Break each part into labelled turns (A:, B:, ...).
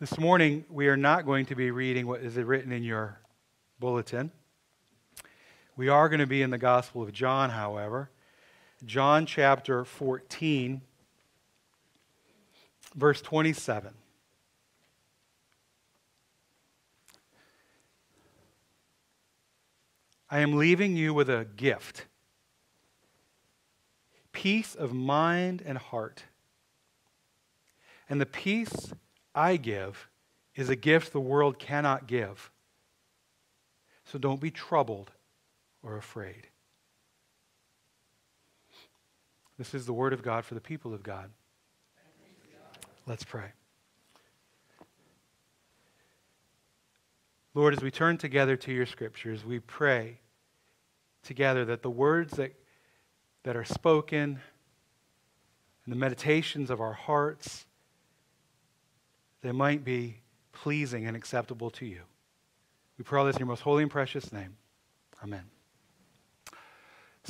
A: This morning, we are not going to be reading what is written in your bulletin. We are going to be in the Gospel of John, however. John chapter 14, verse 27. I am leaving you with a gift peace of mind and heart. And the peace I give is a gift the world cannot give. So don't be troubled or afraid. This is the word of God for the people of God. Let's pray. Lord, as we turn together to your scriptures, we pray together that the words that, that are spoken and the meditations of our hearts they might be pleasing and acceptable to you. We pray all this in your most holy and precious name. Amen.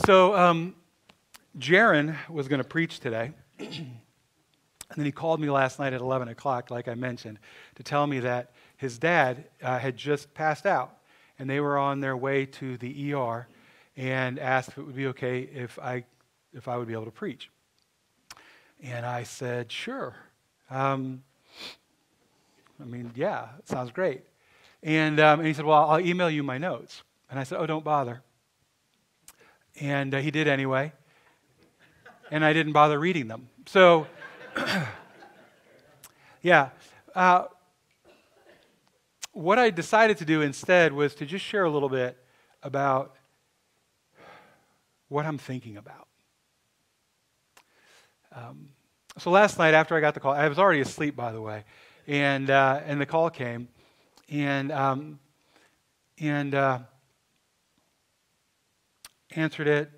A: So, um, Jaron was going to preach today. and then he called me last night at 11 o'clock, like I mentioned, to tell me that his dad uh, had just passed out. And they were on their way to the ER and asked if it would be okay if I, if I would be able to preach. And I said, sure. Um, I mean, yeah, it sounds great. And, um, and he said, well, I'll email you my notes. And I said, oh, don't bother. And uh, he did anyway. And I didn't bother reading them. So, yeah. Uh, what I decided to do instead was to just share a little bit about what I'm thinking about. Um, so last night, after I got the call, I was already asleep, by the way, and uh, and the call came, and um, and uh, answered it.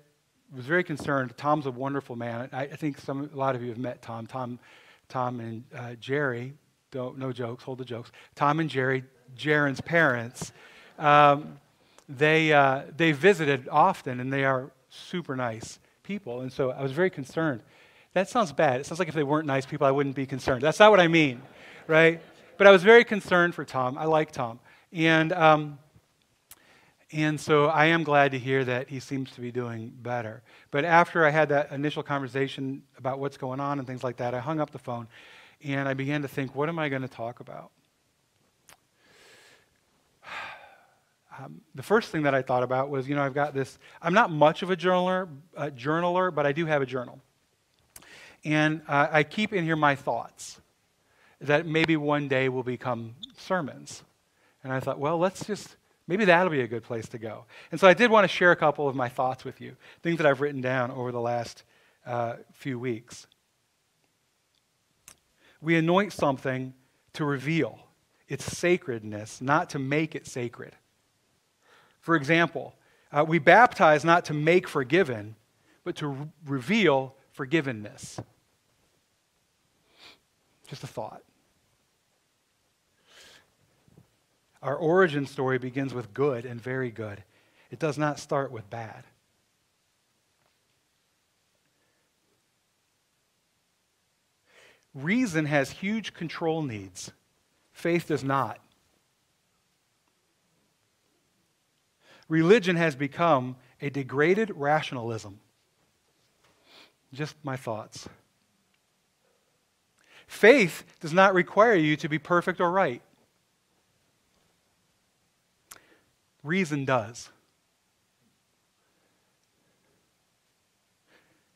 A: Was very concerned. Tom's a wonderful man. I, I, think some a lot of you have met Tom. Tom, Tom and uh, Jerry. Don't no jokes. Hold the jokes. Tom and Jerry, Jaron's parents. Um, they uh, they visited often, and they are super nice people. And so I was very concerned. That sounds bad. It sounds like if they weren't nice people, I wouldn't be concerned. That's not what I mean, right? But I was very concerned for Tom. I like Tom. And, um, and so I am glad to hear that he seems to be doing better. But after I had that initial conversation about what's going on and things like that, I hung up the phone and I began to think, what am I going to talk about? Um, the first thing that I thought about was, you know, I've got this. I'm not much of a journaler, uh, journaler, but I do have a journal, and uh, I keep in here my thoughts that maybe one day will become sermons. And I thought, well, let's just maybe that'll be a good place to go. And so I did want to share a couple of my thoughts with you, things that I've written down over the last uh, few weeks. We anoint something to reveal its sacredness, not to make it sacred. For example, uh, we baptize not to make forgiven, but to re- reveal forgivenness. Just a thought. Our origin story begins with good and very good. It does not start with bad. Reason has huge control needs, faith does not. Religion has become a degraded rationalism. Just my thoughts. Faith does not require you to be perfect or right. Reason does.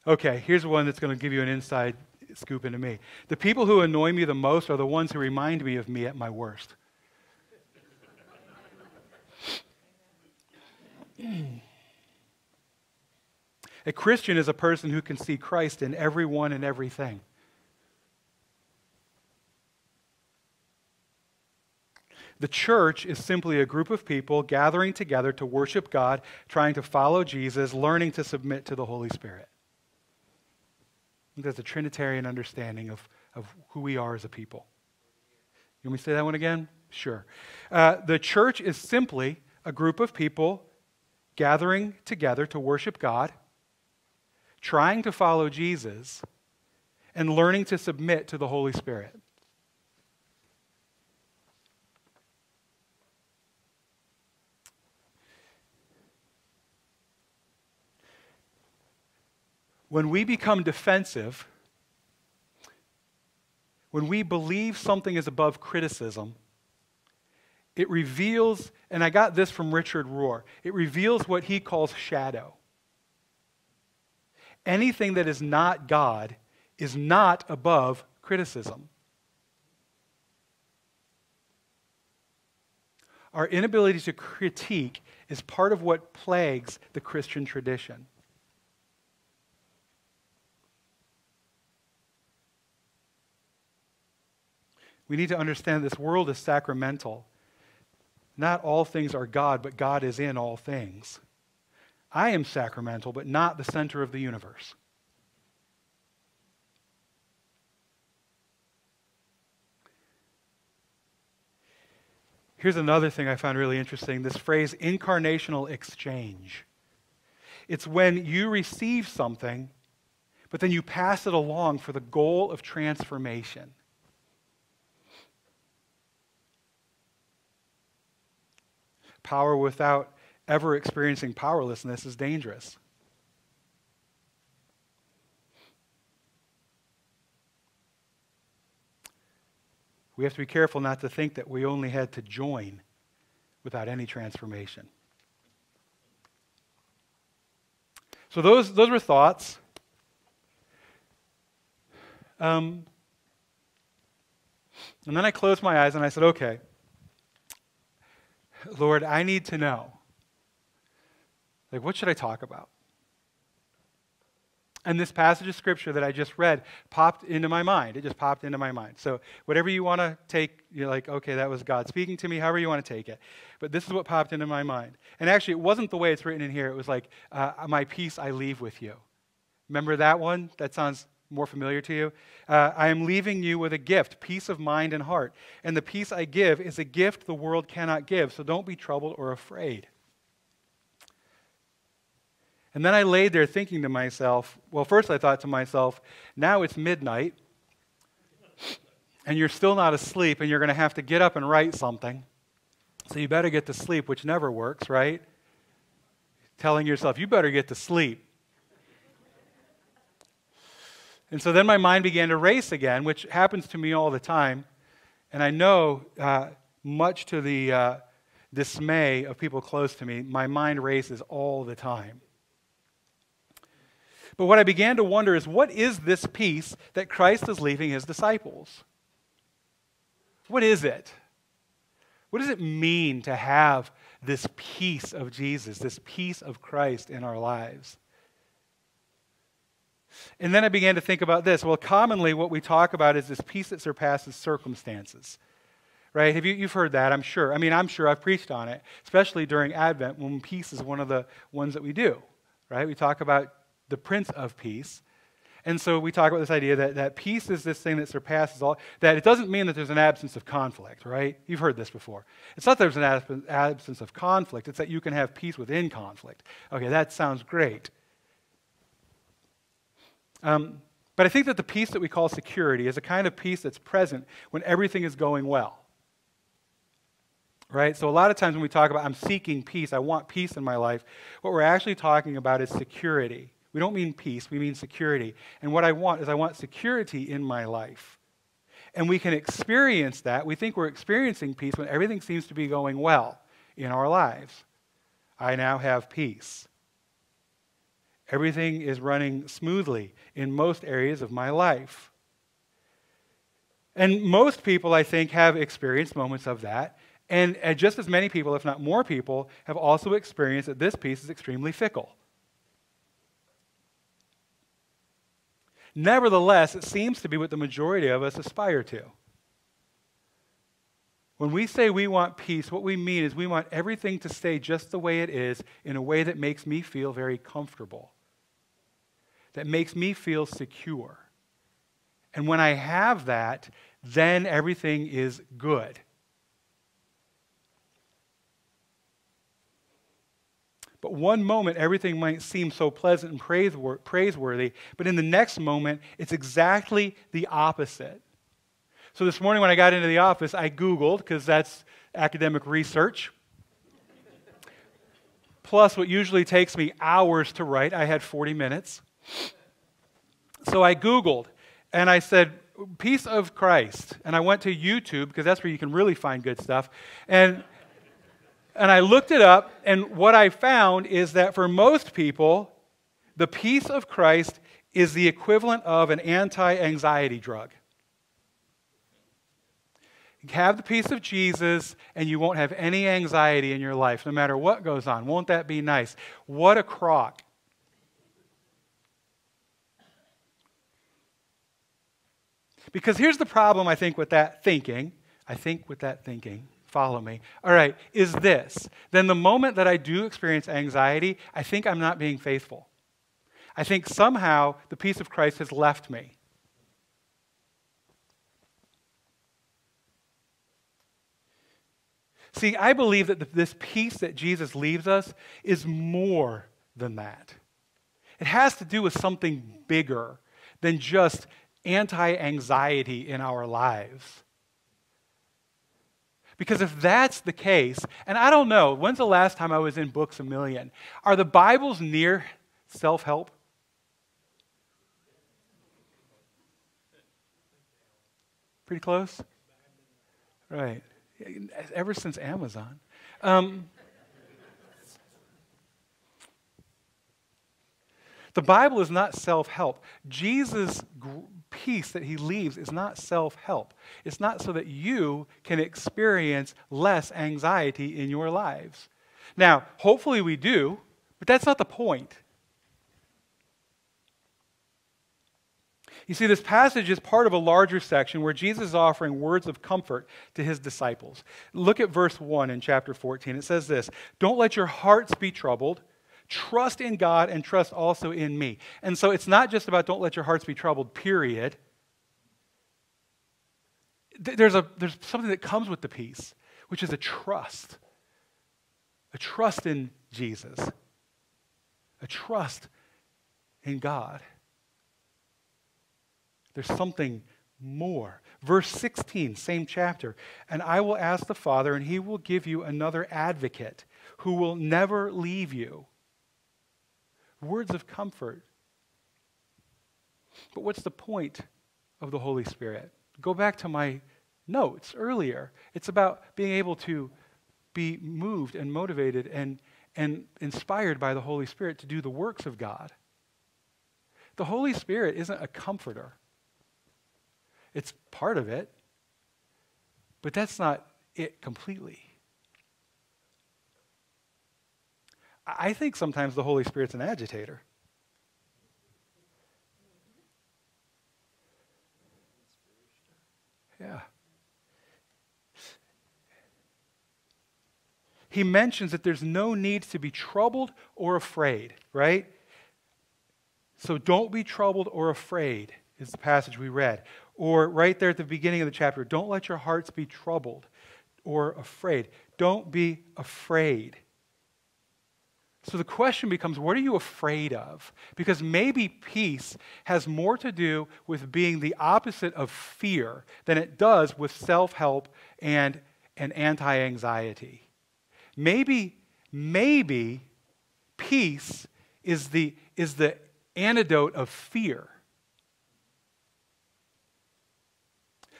A: Okay, here's one that's going to give you an inside scoop into me. The people who annoy me the most are the ones who remind me of me at my worst. A Christian is a person who can see Christ in everyone and everything. The church is simply a group of people gathering together to worship God, trying to follow Jesus, learning to submit to the Holy Spirit. I think that's a Trinitarian understanding of, of who we are as a people. You want me to say that one again? Sure. Uh, the church is simply a group of people gathering together to worship God, trying to follow Jesus, and learning to submit to the Holy Spirit. When we become defensive, when we believe something is above criticism, it reveals, and I got this from Richard Rohr, it reveals what he calls shadow. Anything that is not God is not above criticism. Our inability to critique is part of what plagues the Christian tradition. We need to understand this world is sacramental. Not all things are God, but God is in all things. I am sacramental, but not the center of the universe. Here's another thing I found really interesting this phrase, incarnational exchange. It's when you receive something, but then you pass it along for the goal of transformation. Power without ever experiencing powerlessness is dangerous. We have to be careful not to think that we only had to join without any transformation. So, those, those were thoughts. Um, and then I closed my eyes and I said, okay, Lord, I need to know. Like, what should I talk about? And this passage of scripture that I just read popped into my mind. It just popped into my mind. So, whatever you want to take, you're like, okay, that was God speaking to me, however you want to take it. But this is what popped into my mind. And actually, it wasn't the way it's written in here. It was like, uh, my peace I leave with you. Remember that one? That sounds more familiar to you? Uh, I am leaving you with a gift, peace of mind and heart. And the peace I give is a gift the world cannot give. So, don't be troubled or afraid. And then I laid there thinking to myself, well, first I thought to myself, now it's midnight, and you're still not asleep, and you're going to have to get up and write something. So you better get to sleep, which never works, right? Telling yourself, you better get to sleep. And so then my mind began to race again, which happens to me all the time. And I know, uh, much to the uh, dismay of people close to me, my mind races all the time. But what I began to wonder is what is this peace that Christ is leaving his disciples? What is it? What does it mean to have this peace of Jesus, this peace of Christ in our lives? And then I began to think about this. Well, commonly what we talk about is this peace that surpasses circumstances. Right? Have you, you've heard that, I'm sure. I mean, I'm sure I've preached on it, especially during Advent when peace is one of the ones that we do. Right? We talk about the Prince of Peace. And so we talk about this idea that, that peace is this thing that surpasses all, that it doesn't mean that there's an absence of conflict, right? You've heard this before. It's not that there's an absence of conflict, it's that you can have peace within conflict. Okay, that sounds great. Um, but I think that the peace that we call security is a kind of peace that's present when everything is going well. Right? So, a lot of times when we talk about I'm seeking peace, I want peace in my life, what we're actually talking about is security. We don't mean peace, we mean security. And what I want is I want security in my life. And we can experience that. We think we're experiencing peace when everything seems to be going well in our lives. I now have peace. Everything is running smoothly in most areas of my life. And most people, I think, have experienced moments of that. And just as many people, if not more people, have also experienced that this peace is extremely fickle. Nevertheless, it seems to be what the majority of us aspire to. When we say we want peace, what we mean is we want everything to stay just the way it is in a way that makes me feel very comfortable, that makes me feel secure. And when I have that, then everything is good. But one moment, everything might seem so pleasant and praiseworthy, but in the next moment, it's exactly the opposite. So this morning, when I got into the office, I Googled, because that's academic research. Plus, what usually takes me hours to write, I had 40 minutes. So I Googled and I said, Peace of Christ. And I went to YouTube because that's where you can really find good stuff. And, and I looked it up, and what I found is that for most people, the peace of Christ is the equivalent of an anti anxiety drug. Have the peace of Jesus, and you won't have any anxiety in your life, no matter what goes on. Won't that be nice? What a crock. Because here's the problem, I think, with that thinking. I think with that thinking, follow me. All right, is this. Then the moment that I do experience anxiety, I think I'm not being faithful. I think somehow the peace of Christ has left me. See, I believe that this peace that Jesus leaves us is more than that. It has to do with something bigger than just anti anxiety in our lives. Because if that's the case, and I don't know, when's the last time I was in Books a Million? Are the Bibles near self help? Pretty close? Right. Ever since Amazon. Um, the Bible is not self help. Jesus' peace that he leaves is not self help. It's not so that you can experience less anxiety in your lives. Now, hopefully we do, but that's not the point. You see, this passage is part of a larger section where Jesus is offering words of comfort to his disciples. Look at verse 1 in chapter 14. It says this Don't let your hearts be troubled. Trust in God and trust also in me. And so it's not just about don't let your hearts be troubled, period. There's, a, there's something that comes with the peace, which is a trust. A trust in Jesus, a trust in God. There's something more. Verse 16, same chapter. And I will ask the Father, and he will give you another advocate who will never leave you words of comfort. But what's the point of the Holy Spirit? Go back to my notes earlier. It's about being able to be moved and motivated and, and inspired by the Holy Spirit to do the works of God. The Holy Spirit isn't a comforter, it's part of it, but that's not it completely. I think sometimes the Holy Spirit's an agitator. Yeah. He mentions that there's no need to be troubled or afraid, right? So don't be troubled or afraid, is the passage we read. Or right there at the beginning of the chapter, don't let your hearts be troubled or afraid. Don't be afraid. So the question becomes what are you afraid of? Because maybe peace has more to do with being the opposite of fear than it does with self help and, and anti anxiety. Maybe, maybe peace is the, is the antidote of fear.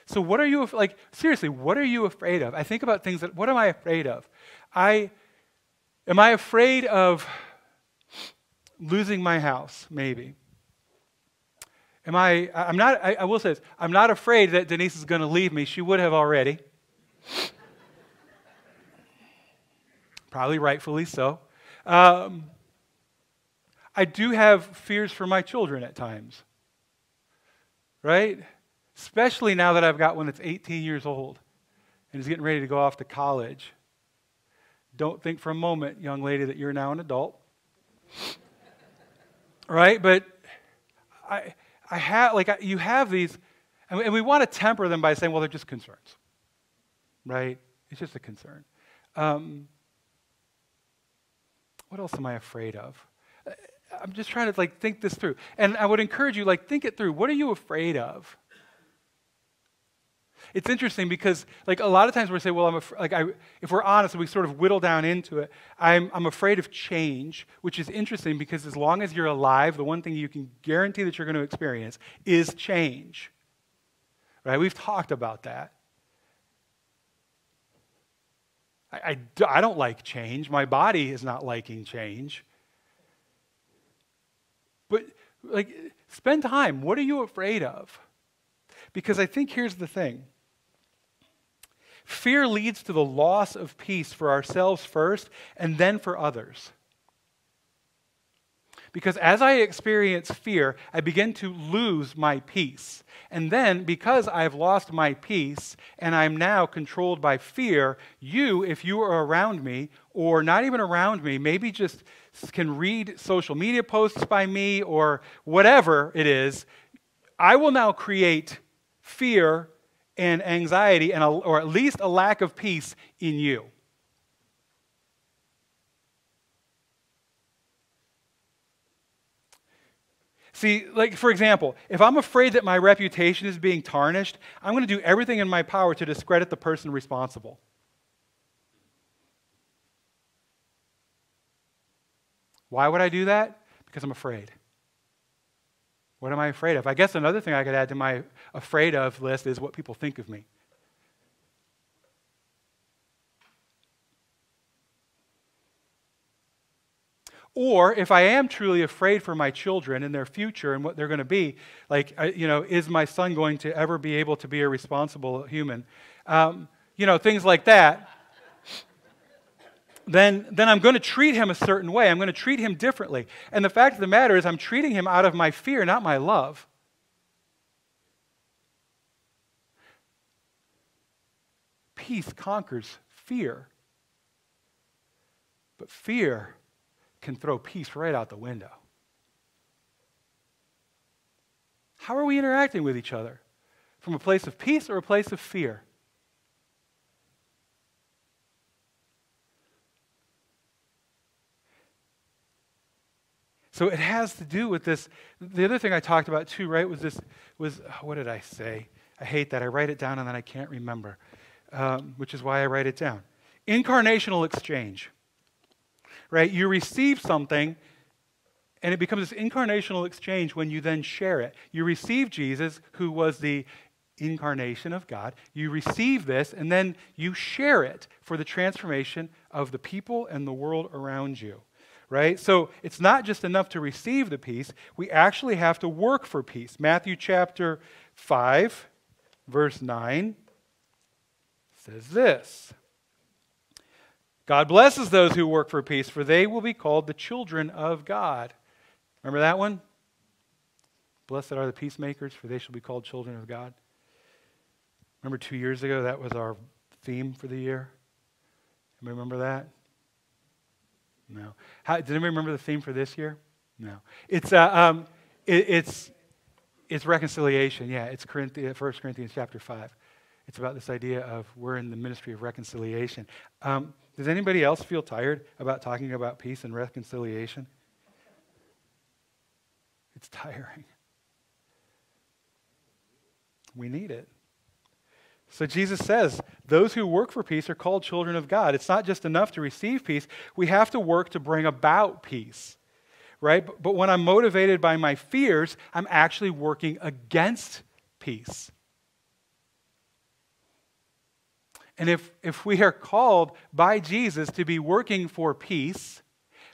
A: So, what are you, like, seriously, what are you afraid of? I think about things that, what am I afraid of? I Am I afraid of losing my house? Maybe. Am I, I'm not, I, I will say this, I'm not afraid that Denise is going to leave me. She would have already. Probably rightfully so. Um, I do have fears for my children at times, right? Especially now that I've got one that's 18 years old and is getting ready to go off to college. Don't think for a moment, young lady, that you're now an adult. right? But I, I have, like, you have these, and we, and we want to temper them by saying, well, they're just concerns. Right? It's just a concern. Um, what else am I afraid of? I'm just trying to like think this through. And I would encourage you, like, think it through. What are you afraid of? It's interesting because, like, a lot of times we say, well, I'm af- like, I, if we're honest we sort of whittle down into it, I'm, I'm afraid of change, which is interesting because as long as you're alive, the one thing you can guarantee that you're going to experience is change. Right? We've talked about that. I, I, I don't like change. My body is not liking change. But, like, spend time. What are you afraid of? Because I think here's the thing fear leads to the loss of peace for ourselves first and then for others. Because as I experience fear, I begin to lose my peace. And then, because I've lost my peace and I'm now controlled by fear, you, if you are around me, or not even around me, maybe just can read social media posts by me or whatever it is, I will now create fear and anxiety, and a, or at least a lack of peace in you. See, like for example, if I'm afraid that my reputation is being tarnished, I'm going to do everything in my power to discredit the person responsible. Why would I do that? Because I'm afraid. What am I afraid of? I guess another thing I could add to my afraid of list is what people think of me. Or if I am truly afraid for my children and their future and what they're going to be, like, you know, is my son going to ever be able to be a responsible human? Um, you know, things like that then, then I'm going to treat him a certain way. I'm going to treat him differently. And the fact of the matter is, I'm treating him out of my fear, not my love. Peace conquers fear. But fear can throw peace right out the window. How are we interacting with each other? From a place of peace or a place of fear? So it has to do with this. The other thing I talked about too, right, was this, was, what did I say? I hate that. I write it down and then I can't remember, um, which is why I write it down. Incarnational exchange, right? You receive something and it becomes this incarnational exchange when you then share it. You receive Jesus, who was the incarnation of God. You receive this and then you share it for the transformation of the people and the world around you right? So it's not just enough to receive the peace, we actually have to work for peace. Matthew chapter 5, verse 9 says this God blesses those who work for peace, for they will be called the children of God. Remember that one? Blessed are the peacemakers, for they shall be called children of God. Remember two years ago, that was our theme for the year? Remember that? No. How, does anybody remember the theme for this year? No. It's, uh, um, it, it's, it's reconciliation. Yeah, it's Corinthians, 1 Corinthians chapter 5. It's about this idea of we're in the ministry of reconciliation. Um, does anybody else feel tired about talking about peace and reconciliation? It's tiring. We need it. So Jesus says, those who work for peace are called children of God. It's not just enough to receive peace, we have to work to bring about peace. Right? But, when I'm motivated by my fears, I'm actually working against peace. And if, if we are called by Jesus to be working for peace,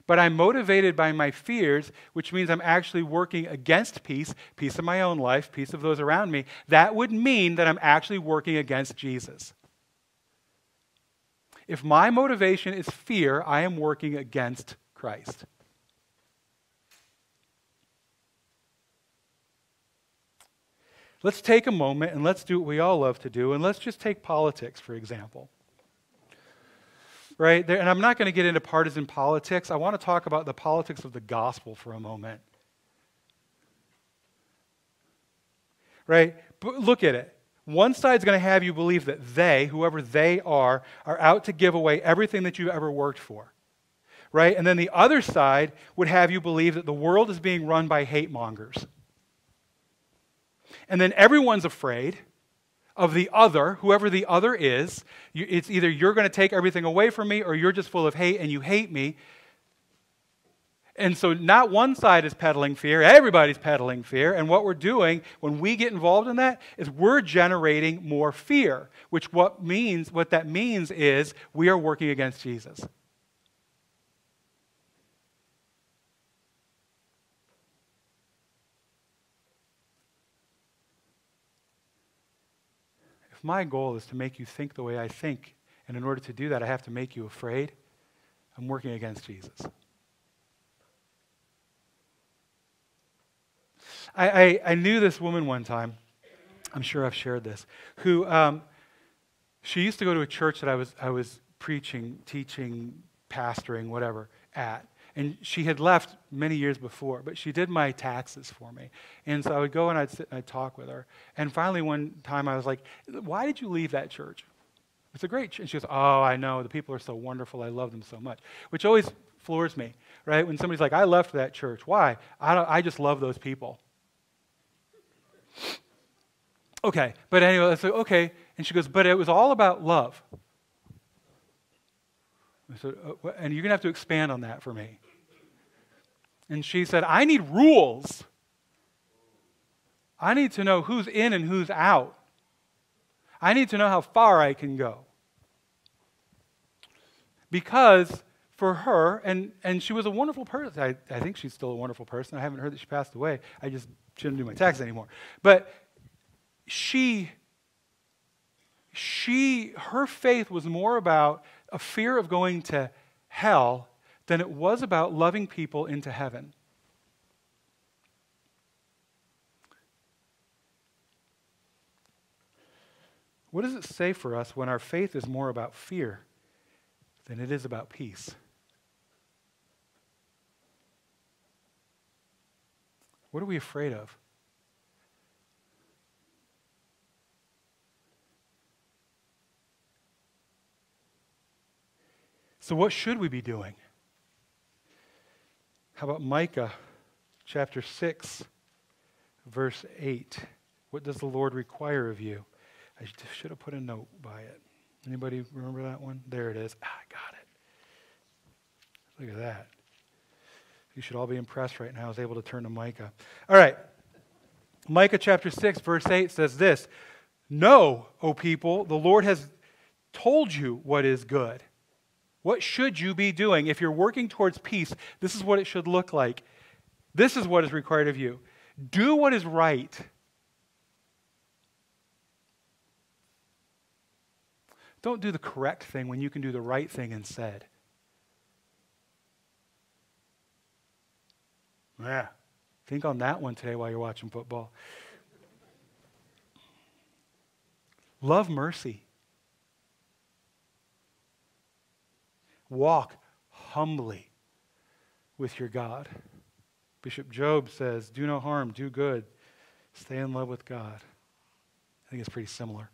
A: but I'm motivated by my fears, which means I'm actually working against peace, peace of my own life, peace of those around me. That would mean that I'm actually working against Jesus. If my motivation is fear, I am working against Christ. Let's take a moment and let's do what we all love to do, and let's just take politics, for example right? There, and I'm not going to get into partisan politics. I want to talk about the politics of the gospel for a moment. Right? But look at it. One side's going to have you believe that they, whoever they are, are out to give away everything that you've ever worked for. Right? And then the other side would have you believe that the world is being run by hate mongers. And then everyone's afraid of the other, whoever the other is. You, it's either you're going to take everything away from me or you're just full of hate and you hate me. And so, not one side is peddling fear, everybody's peddling fear. And what we're doing when we get involved in that is we're generating more fear, which what means, what that means is we are working against Jesus. If my goal is to make you think the way I think, and in order to do that, I have to make you afraid, I'm working against Jesus. I, I, I knew this woman one time. I'm sure I've shared this. Who um, she used to go to a church that I was I was preaching, teaching, pastoring, whatever at. And she had left many years before, but she did my taxes for me. And so I would go and I'd sit and I'd talk with her. And finally, one time I was like, Why did you leave that church? It's a great church. And she goes, Oh, I know. The people are so wonderful. I love them so much. Which always floors me, right? When somebody's like, I left that church. Why? I, I just love those people. Okay, but anyway, I said, okay. And she goes, but it was all about love. I said, uh, and you're going to have to expand on that for me. And she said, I need rules. I need to know who's in and who's out. I need to know how far I can go. Because for her, and, and she was a wonderful person. I, I think she's still a wonderful person. I haven't heard that she passed away. I just shouldn't do my taxes anymore. But she, she, her faith was more about a fear of going to hell than it was about loving people into heaven. What does it say for us when our faith is more about fear than it is about peace? What are we afraid of? So, what should we be doing? How about Micah chapter 6, verse 8? What does the Lord require of you? I should have put a note by it. Anybody remember that one? There it is. Ah, I got it. Look at that. You should all be impressed right now. I was able to turn to Micah. All right. Micah chapter 6, verse 8 says this Know, O people, the Lord has told you what is good. What should you be doing? If you're working towards peace, this is what it should look like. This is what is required of you. Do what is right. Don't do the correct thing when you can do the right thing instead. Yeah. Think on that one today while you're watching football. Love mercy. Walk humbly with your God. Bishop Job says, Do no harm, do good, stay in love with God. I think it's pretty similar.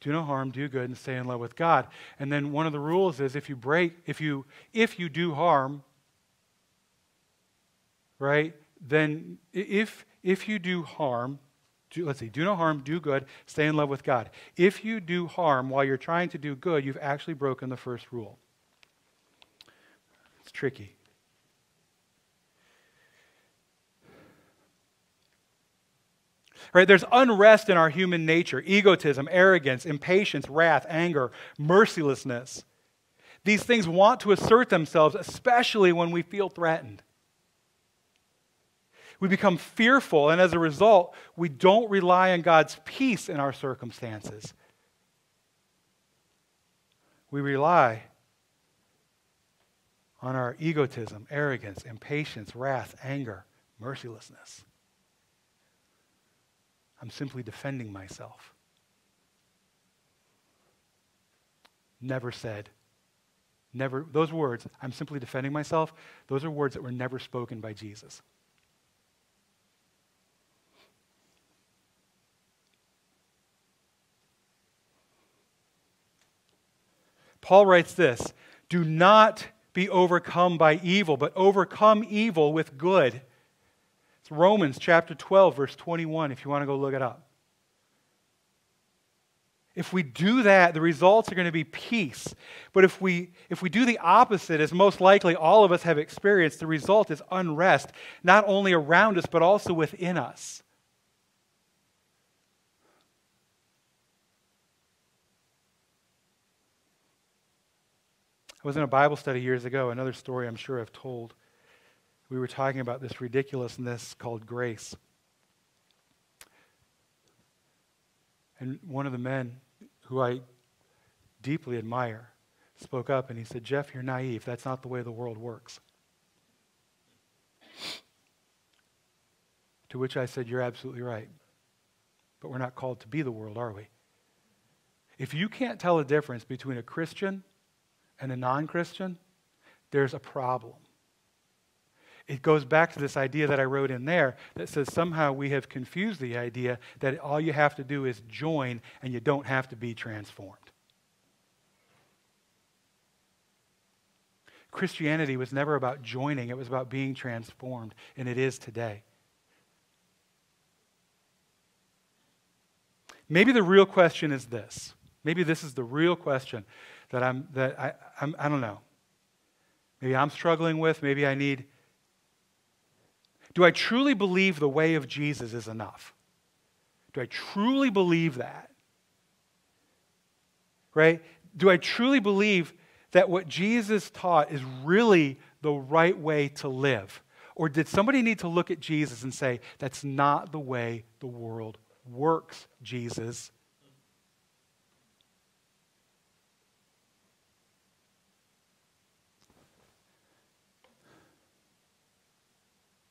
A: Do no harm, do good, and stay in love with God. And then one of the rules is if you break, if you if you do harm, right, then if if you do harm, do, let's see, do no harm, do good, stay in love with God. If you do harm while you're trying to do good, you've actually broken the first rule. It's tricky. Right? There's unrest in our human nature egotism, arrogance, impatience, wrath, anger, mercilessness. These things want to assert themselves, especially when we feel threatened. We become fearful, and as a result, we don't rely on God's peace in our circumstances. We rely on our egotism, arrogance, impatience, wrath, anger, mercilessness. I'm simply defending myself. Never said. Never, those words, I'm simply defending myself, those are words that were never spoken by Jesus. Paul writes this Do not be overcome by evil, but overcome evil with good. It's Romans chapter 12, verse 21, if you want to go look it up. If we do that, the results are going to be peace. But if we, if we do the opposite, as most likely all of us have experienced, the result is unrest, not only around us, but also within us. I was in a Bible study years ago, another story I'm sure I've told. We were talking about this ridiculousness called grace. And one of the men who I deeply admire, spoke up and he said, Jeff, you're naive. That's not the way the world works. To which I said, You're absolutely right. But we're not called to be the world, are we? If you can't tell a difference between a Christian and a non Christian, there's a problem it goes back to this idea that I wrote in there that says somehow we have confused the idea that all you have to do is join and you don't have to be transformed. Christianity was never about joining, it was about being transformed, and it is today. Maybe the real question is this. Maybe this is the real question that I'm that I I'm, I don't know. Maybe I'm struggling with. Maybe I need do I truly believe the way of Jesus is enough? Do I truly believe that? Right? Do I truly believe that what Jesus taught is really the right way to live? Or did somebody need to look at Jesus and say, that's not the way the world works, Jesus?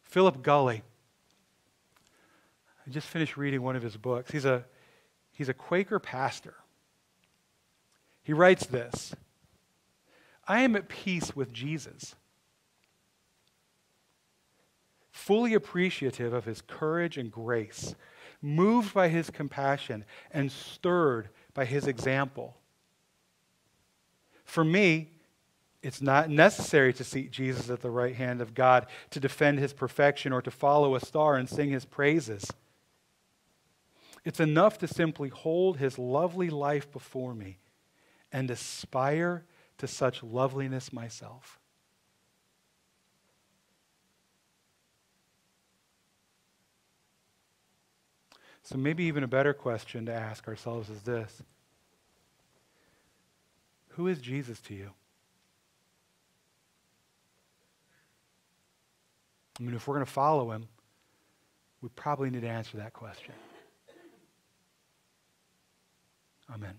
A: Philip Gulley. I just finished reading one of his books. He's a, he's a Quaker pastor. He writes this I am at peace with Jesus, fully appreciative of his courage and grace, moved by his compassion, and stirred by his example. For me, it's not necessary to seek Jesus at the right hand of God to defend his perfection or to follow a star and sing his praises. It's enough to simply hold his lovely life before me and aspire to such loveliness myself. So, maybe even a better question to ask ourselves is this Who is Jesus to you? I mean, if we're going to follow him, we probably need to answer that question. Amen.